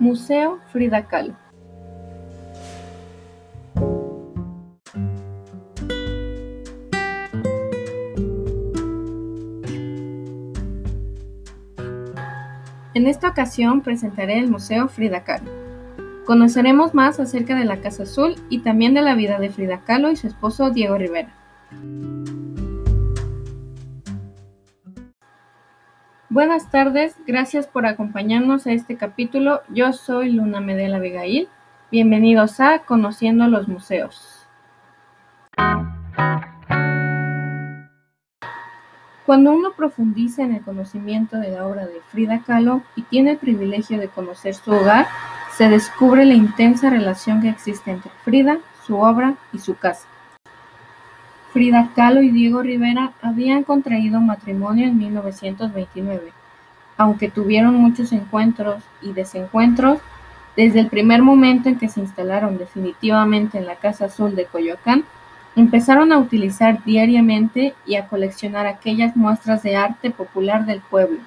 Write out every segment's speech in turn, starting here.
Museo Frida Kahlo En esta ocasión presentaré el Museo Frida Kahlo. Conoceremos más acerca de la Casa Azul y también de la vida de Frida Kahlo y su esposo Diego Rivera. Buenas tardes, gracias por acompañarnos a este capítulo. Yo soy Luna Medela Abigail. Bienvenidos a Conociendo los Museos. Cuando uno profundiza en el conocimiento de la obra de Frida Kahlo y tiene el privilegio de conocer su hogar, se descubre la intensa relación que existe entre Frida, su obra y su casa. Frida Kahlo y Diego Rivera habían contraído matrimonio en 1929. Aunque tuvieron muchos encuentros y desencuentros, desde el primer momento en que se instalaron definitivamente en la Casa Azul de Coyoacán, empezaron a utilizar diariamente y a coleccionar aquellas muestras de arte popular del pueblo.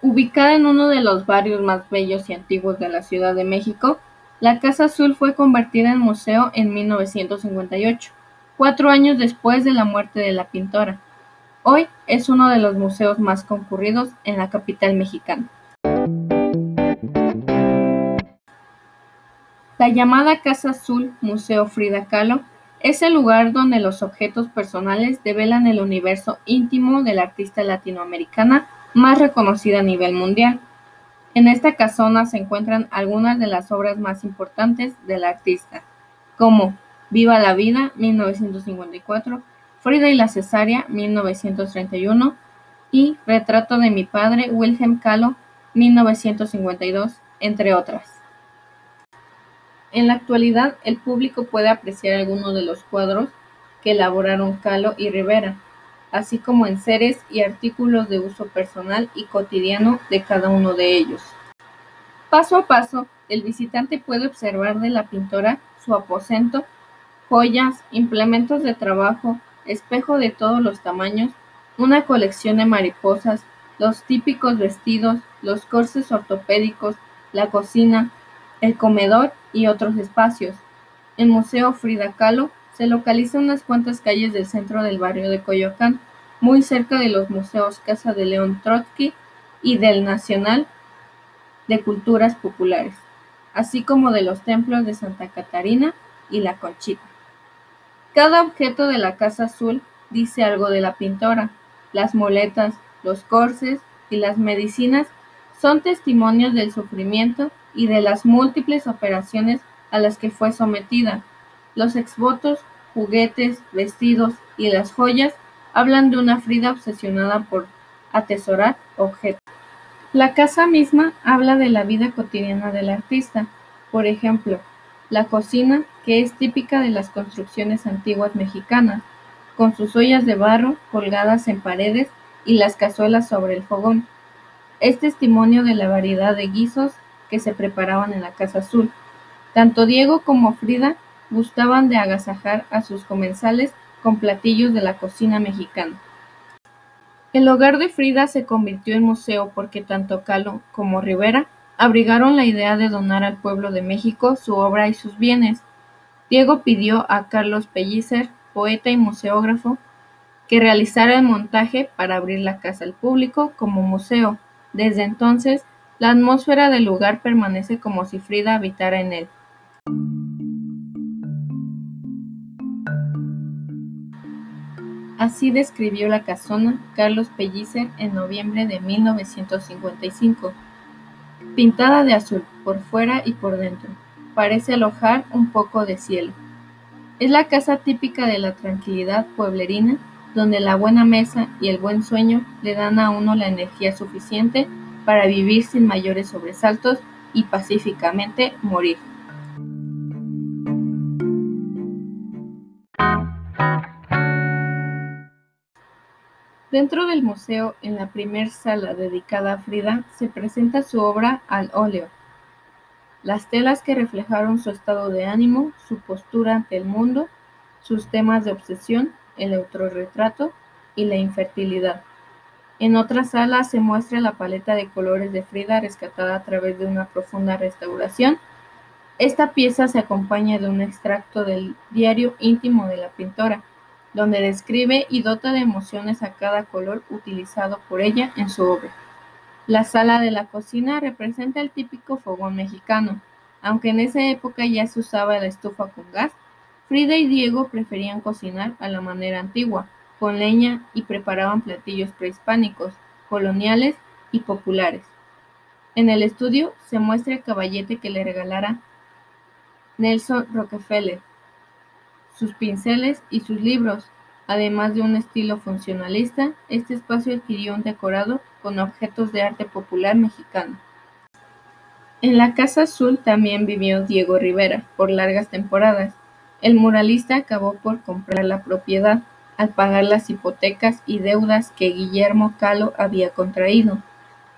Ubicada en uno de los barrios más bellos y antiguos de la Ciudad de México, la Casa Azul fue convertida en museo en 1958 cuatro años después de la muerte de la pintora. Hoy es uno de los museos más concurridos en la capital mexicana. La llamada Casa Azul Museo Frida Kahlo es el lugar donde los objetos personales develan el universo íntimo de la artista latinoamericana más reconocida a nivel mundial. En esta casona se encuentran algunas de las obras más importantes del artista, como Viva la vida, 1954, Frida y la cesárea, 1931 y Retrato de mi padre, Wilhelm Kahlo, 1952, entre otras. En la actualidad, el público puede apreciar algunos de los cuadros que elaboraron Kahlo y Rivera, así como enseres y artículos de uso personal y cotidiano de cada uno de ellos. Paso a paso, el visitante puede observar de la pintora su aposento joyas, implementos de trabajo, espejo de todos los tamaños, una colección de mariposas, los típicos vestidos, los corsés ortopédicos, la cocina, el comedor y otros espacios. El Museo Frida Kahlo se localiza en unas cuantas calles del centro del barrio de Coyoacán, muy cerca de los museos Casa de León Trotsky y del Nacional de Culturas Populares, así como de los templos de Santa Catarina y La Conchita. Cada objeto de la Casa Azul dice algo de la pintora: las muletas, los corces y las medicinas son testimonios del sufrimiento y de las múltiples operaciones a las que fue sometida. Los exvotos, juguetes, vestidos y las joyas hablan de una Frida obsesionada por atesorar objetos. La casa misma habla de la vida cotidiana del artista. Por ejemplo, la cocina, que es típica de las construcciones antiguas mexicanas, con sus ollas de barro colgadas en paredes y las cazuelas sobre el fogón, es testimonio de la variedad de guisos que se preparaban en la Casa Azul. Tanto Diego como Frida gustaban de agasajar a sus comensales con platillos de la cocina mexicana. El hogar de Frida se convirtió en museo porque tanto Calo como Rivera abrigaron la idea de donar al pueblo de México su obra y sus bienes. Diego pidió a Carlos Pellicer, poeta y museógrafo, que realizara el montaje para abrir la casa al público como museo. Desde entonces, la atmósfera del lugar permanece como si Frida habitara en él. Así describió la casona Carlos Pellicer en noviembre de 1955. Pintada de azul, por fuera y por dentro, parece alojar un poco de cielo. Es la casa típica de la tranquilidad pueblerina, donde la buena mesa y el buen sueño le dan a uno la energía suficiente para vivir sin mayores sobresaltos y pacíficamente morir. Dentro del museo, en la primer sala dedicada a Frida, se presenta su obra al óleo, las telas que reflejaron su estado de ánimo, su postura ante el mundo, sus temas de obsesión, el autorretrato y la infertilidad. En otra sala se muestra la paleta de colores de Frida rescatada a través de una profunda restauración. Esta pieza se acompaña de un extracto del diario íntimo de la pintora, donde describe y dota de emociones a cada color utilizado por ella en su obra. La sala de la cocina representa el típico fogón mexicano. Aunque en esa época ya se usaba la estufa con gas, Frida y Diego preferían cocinar a la manera antigua, con leña y preparaban platillos prehispánicos, coloniales y populares. En el estudio se muestra el caballete que le regalara Nelson Rockefeller, sus pinceles y sus libros. Además de un estilo funcionalista, este espacio adquirió un decorado con objetos de arte popular mexicano. En la Casa Azul también vivió Diego Rivera por largas temporadas. El muralista acabó por comprar la propiedad al pagar las hipotecas y deudas que Guillermo Calo había contraído.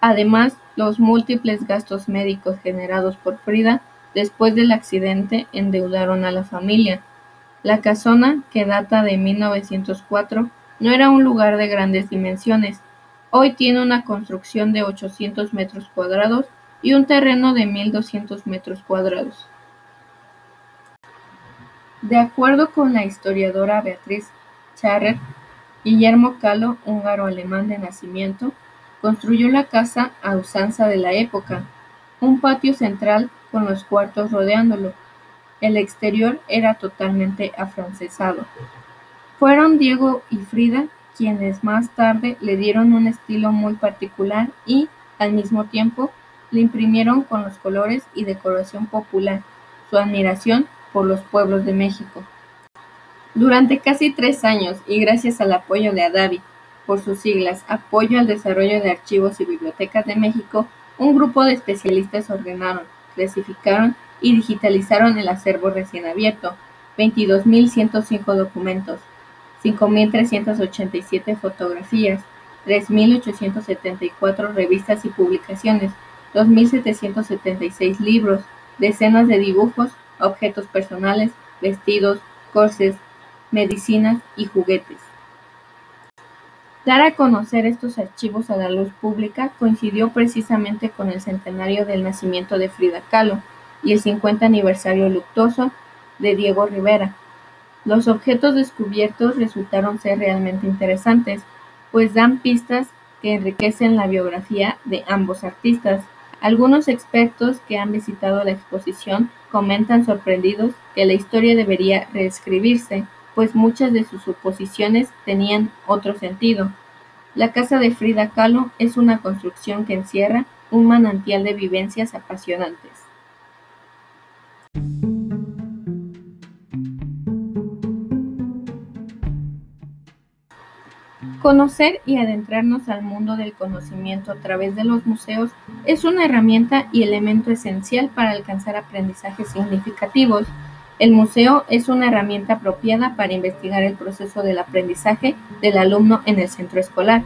Además, los múltiples gastos médicos generados por Frida después del accidente endeudaron a la familia. La casona, que data de 1904, no era un lugar de grandes dimensiones. Hoy tiene una construcción de 800 metros cuadrados y un terreno de 1.200 metros cuadrados. De acuerdo con la historiadora Beatriz Charrer, Guillermo Calo, húngaro-alemán de nacimiento, construyó la casa a usanza de la época, un patio central con los cuartos rodeándolo. El exterior era totalmente afrancesado. Fueron Diego y Frida quienes más tarde le dieron un estilo muy particular y, al mismo tiempo, le imprimieron con los colores y decoración popular su admiración por los pueblos de México. Durante casi tres años, y gracias al apoyo de ADAVI, por sus siglas Apoyo al Desarrollo de Archivos y Bibliotecas de México, un grupo de especialistas ordenaron, clasificaron y digitalizaron el acervo recién abierto, 22.105 documentos, 5.387 fotografías, 3.874 revistas y publicaciones, 2.776 libros, decenas de dibujos, objetos personales, vestidos, corsés, medicinas y juguetes. Dar a conocer estos archivos a la luz pública coincidió precisamente con el centenario del nacimiento de Frida Kahlo y el 50 aniversario luctuoso de Diego Rivera. Los objetos descubiertos resultaron ser realmente interesantes, pues dan pistas que enriquecen la biografía de ambos artistas. Algunos expertos que han visitado la exposición comentan sorprendidos que la historia debería reescribirse pues muchas de sus suposiciones tenían otro sentido. La casa de Frida Kahlo es una construcción que encierra un manantial de vivencias apasionantes. Conocer y adentrarnos al mundo del conocimiento a través de los museos es una herramienta y elemento esencial para alcanzar aprendizajes significativos el museo es una herramienta apropiada para investigar el proceso del aprendizaje del alumno en el centro escolar,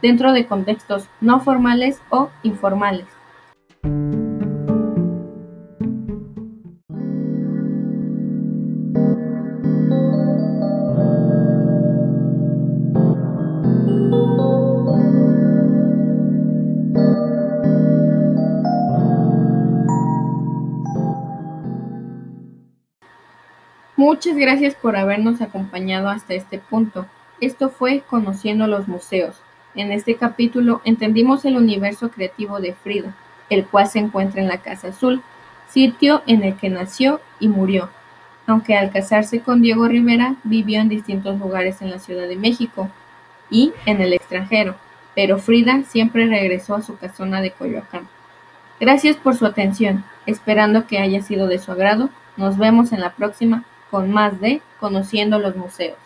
dentro de contextos no formales o informales. Muchas gracias por habernos acompañado hasta este punto. Esto fue Conociendo los Museos. En este capítulo entendimos el universo creativo de Frida, el cual se encuentra en la Casa Azul, sitio en el que nació y murió, aunque al casarse con Diego Rivera vivió en distintos lugares en la Ciudad de México y en el extranjero, pero Frida siempre regresó a su casona de Coyoacán. Gracias por su atención, esperando que haya sido de su agrado. Nos vemos en la próxima con más de Conociendo los Museos.